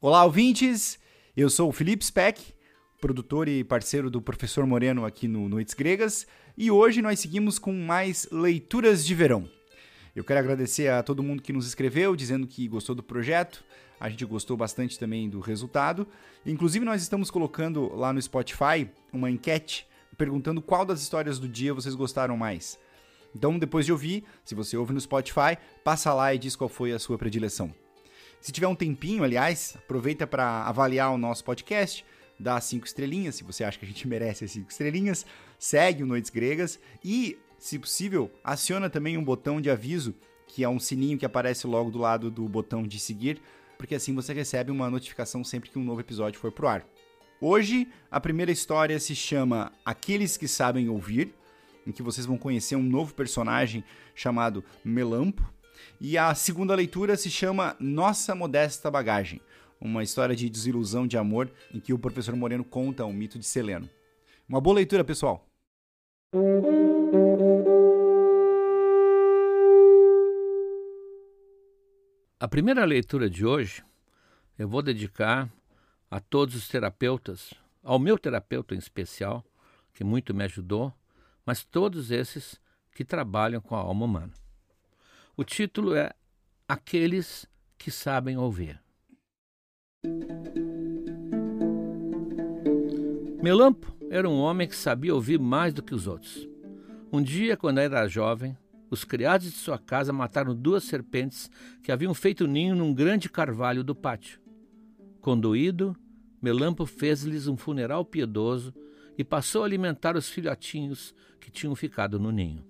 Olá, ouvintes! Eu sou o Felipe Speck, produtor e parceiro do Professor Moreno aqui no Noites Gregas, e hoje nós seguimos com mais leituras de verão. Eu quero agradecer a todo mundo que nos escreveu, dizendo que gostou do projeto. A gente gostou bastante também do resultado. Inclusive, nós estamos colocando lá no Spotify uma enquete perguntando qual das histórias do dia vocês gostaram mais. Então, depois de ouvir, se você ouve no Spotify, passa lá e diz qual foi a sua predileção. Se tiver um tempinho, aliás, aproveita para avaliar o nosso podcast, dá cinco estrelinhas, se você acha que a gente merece as cinco estrelinhas, segue o Noites Gregas e, se possível, aciona também um botão de aviso, que é um sininho que aparece logo do lado do botão de seguir, porque assim você recebe uma notificação sempre que um novo episódio for pro ar. Hoje, a primeira história se chama Aqueles que Sabem Ouvir, em que vocês vão conhecer um novo personagem chamado Melampo, e a segunda leitura se chama Nossa Modesta Bagagem, uma história de desilusão de amor em que o professor Moreno conta o mito de Seleno. Uma boa leitura, pessoal! A primeira leitura de hoje eu vou dedicar a todos os terapeutas, ao meu terapeuta em especial, que muito me ajudou, mas todos esses que trabalham com a alma humana. O título é Aqueles que Sabem Ouvir. Melampo era um homem que sabia ouvir mais do que os outros. Um dia, quando era jovem, os criados de sua casa mataram duas serpentes que haviam feito ninho num grande carvalho do pátio. Conduído, Melampo fez-lhes um funeral piedoso e passou a alimentar os filhotinhos que tinham ficado no ninho.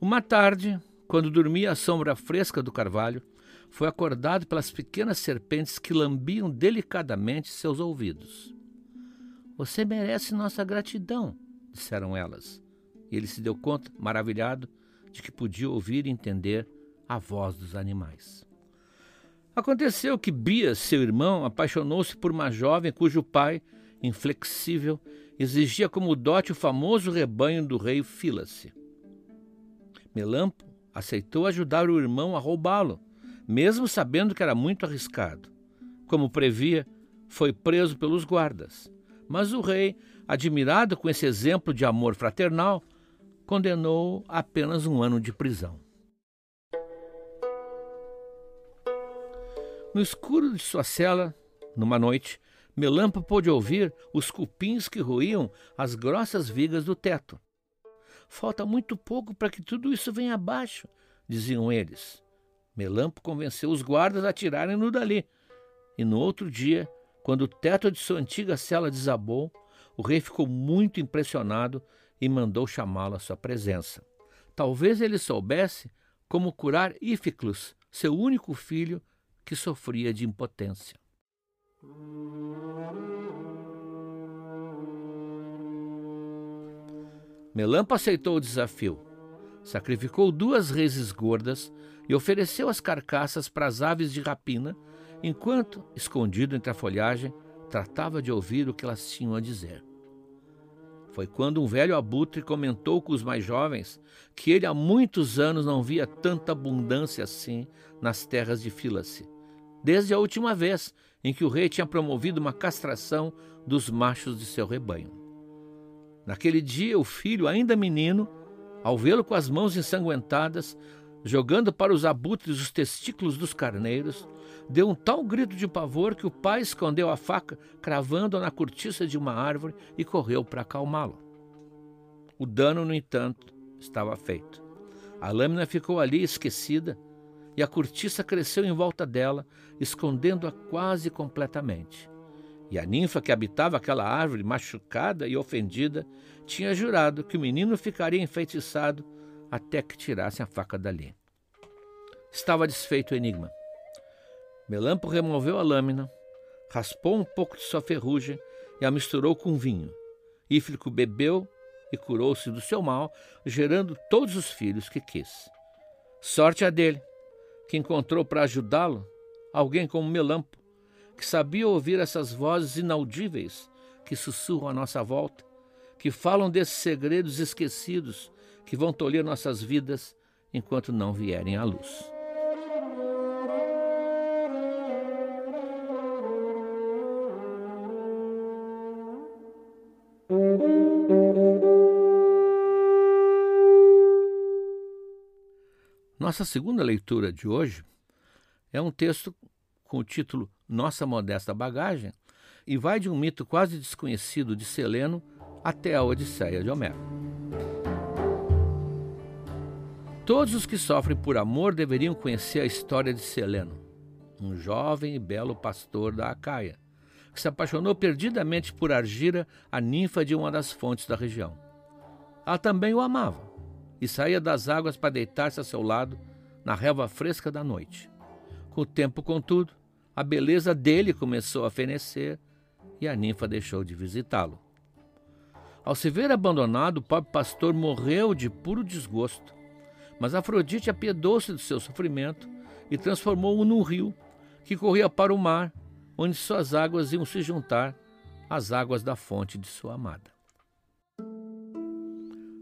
Uma tarde, quando dormia à sombra fresca do carvalho, foi acordado pelas pequenas serpentes que lambiam delicadamente seus ouvidos. Você merece nossa gratidão, disseram elas. E ele se deu conta, maravilhado, de que podia ouvir e entender a voz dos animais. Aconteceu que Bia, seu irmão, apaixonou-se por uma jovem cujo pai, inflexível, exigia como dote o famoso rebanho do rei Filace. Melampo aceitou ajudar o irmão a roubá-lo, mesmo sabendo que era muito arriscado. Como previa, foi preso pelos guardas. Mas o rei, admirado com esse exemplo de amor fraternal, condenou apenas um ano de prisão. No escuro de sua cela, numa noite, Melampo pôde ouvir os cupins que roíam as grossas vigas do teto. Falta muito pouco para que tudo isso venha abaixo, diziam eles. Melampo convenceu os guardas a tirarem-no dali. E no outro dia, quando o teto de sua antiga cela desabou, o rei ficou muito impressionado e mandou chamá-lo à sua presença. Talvez ele soubesse como curar Íficlus, seu único filho que sofria de impotência. Melampo aceitou o desafio. Sacrificou duas reses gordas e ofereceu as carcaças para as aves de rapina, enquanto, escondido entre a folhagem, tratava de ouvir o que elas tinham a dizer. Foi quando um velho abutre comentou com os mais jovens que ele há muitos anos não via tanta abundância assim nas terras de Filace, desde a última vez em que o rei tinha promovido uma castração dos machos de seu rebanho. Naquele dia, o filho, ainda menino, ao vê-lo com as mãos ensanguentadas, jogando para os abutres os testículos dos carneiros, deu um tal grito de pavor que o pai escondeu a faca, cravando-a na cortiça de uma árvore e correu para acalmá-lo. O dano, no entanto, estava feito. A lâmina ficou ali esquecida e a cortiça cresceu em volta dela, escondendo-a quase completamente. E a ninfa que habitava aquela árvore, machucada e ofendida, tinha jurado que o menino ficaria enfeitiçado até que tirassem a faca dali. Estava desfeito o enigma. Melampo removeu a lâmina, raspou um pouco de sua ferrugem e a misturou com vinho. Íflico bebeu e curou-se do seu mal, gerando todos os filhos que quis. Sorte a dele, que encontrou para ajudá-lo alguém como Melampo, que sabia ouvir essas vozes inaudíveis que sussurram à nossa volta, que falam desses segredos esquecidos que vão tolher nossas vidas enquanto não vierem à luz. Nossa segunda leitura de hoje é um texto com o título Nossa Modesta Bagagem e vai de um mito quase desconhecido de Seleno até a Odisseia de Homero. Todos os que sofrem por amor deveriam conhecer a história de Seleno, um jovem e belo pastor da Acaia, que se apaixonou perdidamente por Argira, a ninfa de uma das fontes da região. Ela também o amava e saía das águas para deitar-se a seu lado na relva fresca da noite. Com o tempo, contudo, a beleza dele começou a fenecer e a ninfa deixou de visitá-lo. Ao se ver abandonado, o pobre pastor morreu de puro desgosto. Mas Afrodite apiedou-se do seu sofrimento e transformou-o num rio que corria para o mar, onde suas águas iam se juntar às águas da fonte de sua amada.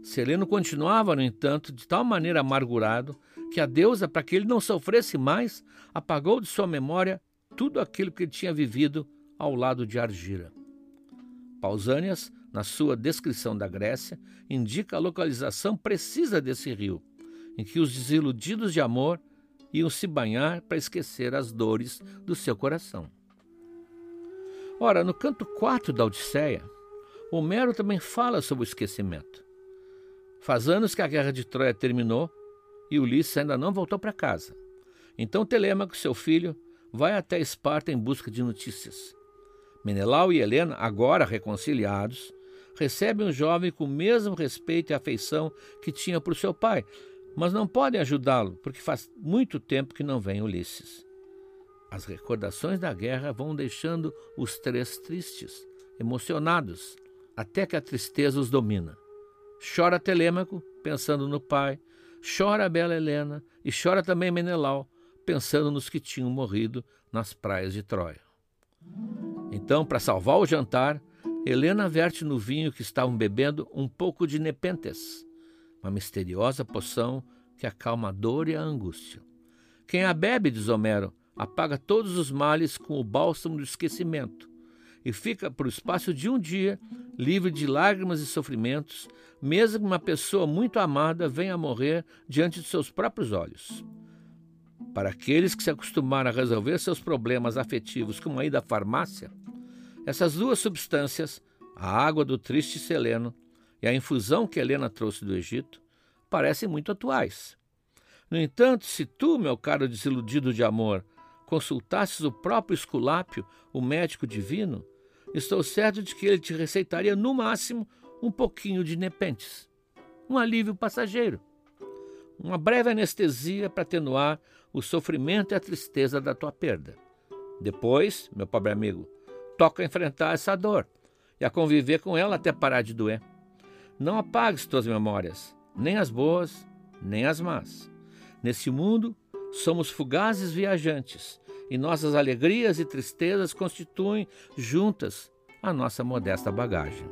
Seleno continuava, no entanto, de tal maneira amargurado que a deusa, para que ele não sofresse mais, apagou de sua memória tudo aquilo que ele tinha vivido ao lado de Argira. Pausânias, na sua descrição da Grécia, indica a localização precisa desse rio, em que os desiludidos de amor iam se banhar para esquecer as dores do seu coração. Ora, no canto 4 da Odisseia, Homero também fala sobre o esquecimento. Faz anos que a guerra de Troia terminou e Ulisses ainda não voltou para casa. Então Telêmaco, seu filho, vai até Esparta em busca de notícias. Menelau e Helena, agora reconciliados, recebem o jovem com o mesmo respeito e afeição que tinha por seu pai, mas não podem ajudá-lo porque faz muito tempo que não vem Ulisses. As recordações da guerra vão deixando os três tristes, emocionados, até que a tristeza os domina. Chora Telêmaco, pensando no pai, chora a bela Helena e chora também Menelau, pensando nos que tinham morrido nas praias de Troia. Então, para salvar o jantar, Helena verte no vinho que estavam bebendo um pouco de nepentes, uma misteriosa poção que acalma a dor e a angústia. Quem a bebe, diz Homero, apaga todos os males com o bálsamo do esquecimento e fica, por espaço de um dia, livre de lágrimas e sofrimentos, mesmo que uma pessoa muito amada venha a morrer diante de seus próprios olhos. Para aqueles que se acostumaram a resolver seus problemas afetivos com a ida à farmácia, essas duas substâncias, a água do triste seleno e a infusão que Helena trouxe do Egito, parecem muito atuais. No entanto, se tu, meu caro desiludido de amor, consultasses o próprio Esculápio, o médico divino, estou certo de que ele te receitaria no máximo um pouquinho de nepentes, um alívio passageiro, uma breve anestesia para atenuar o sofrimento e a tristeza da tua perda. Depois, meu pobre amigo, toca enfrentar essa dor e a conviver com ela até parar de doer. Não apagues tuas memórias, nem as boas, nem as más. Nesse mundo, somos fugazes viajantes e nossas alegrias e tristezas constituem juntas a nossa modesta bagagem.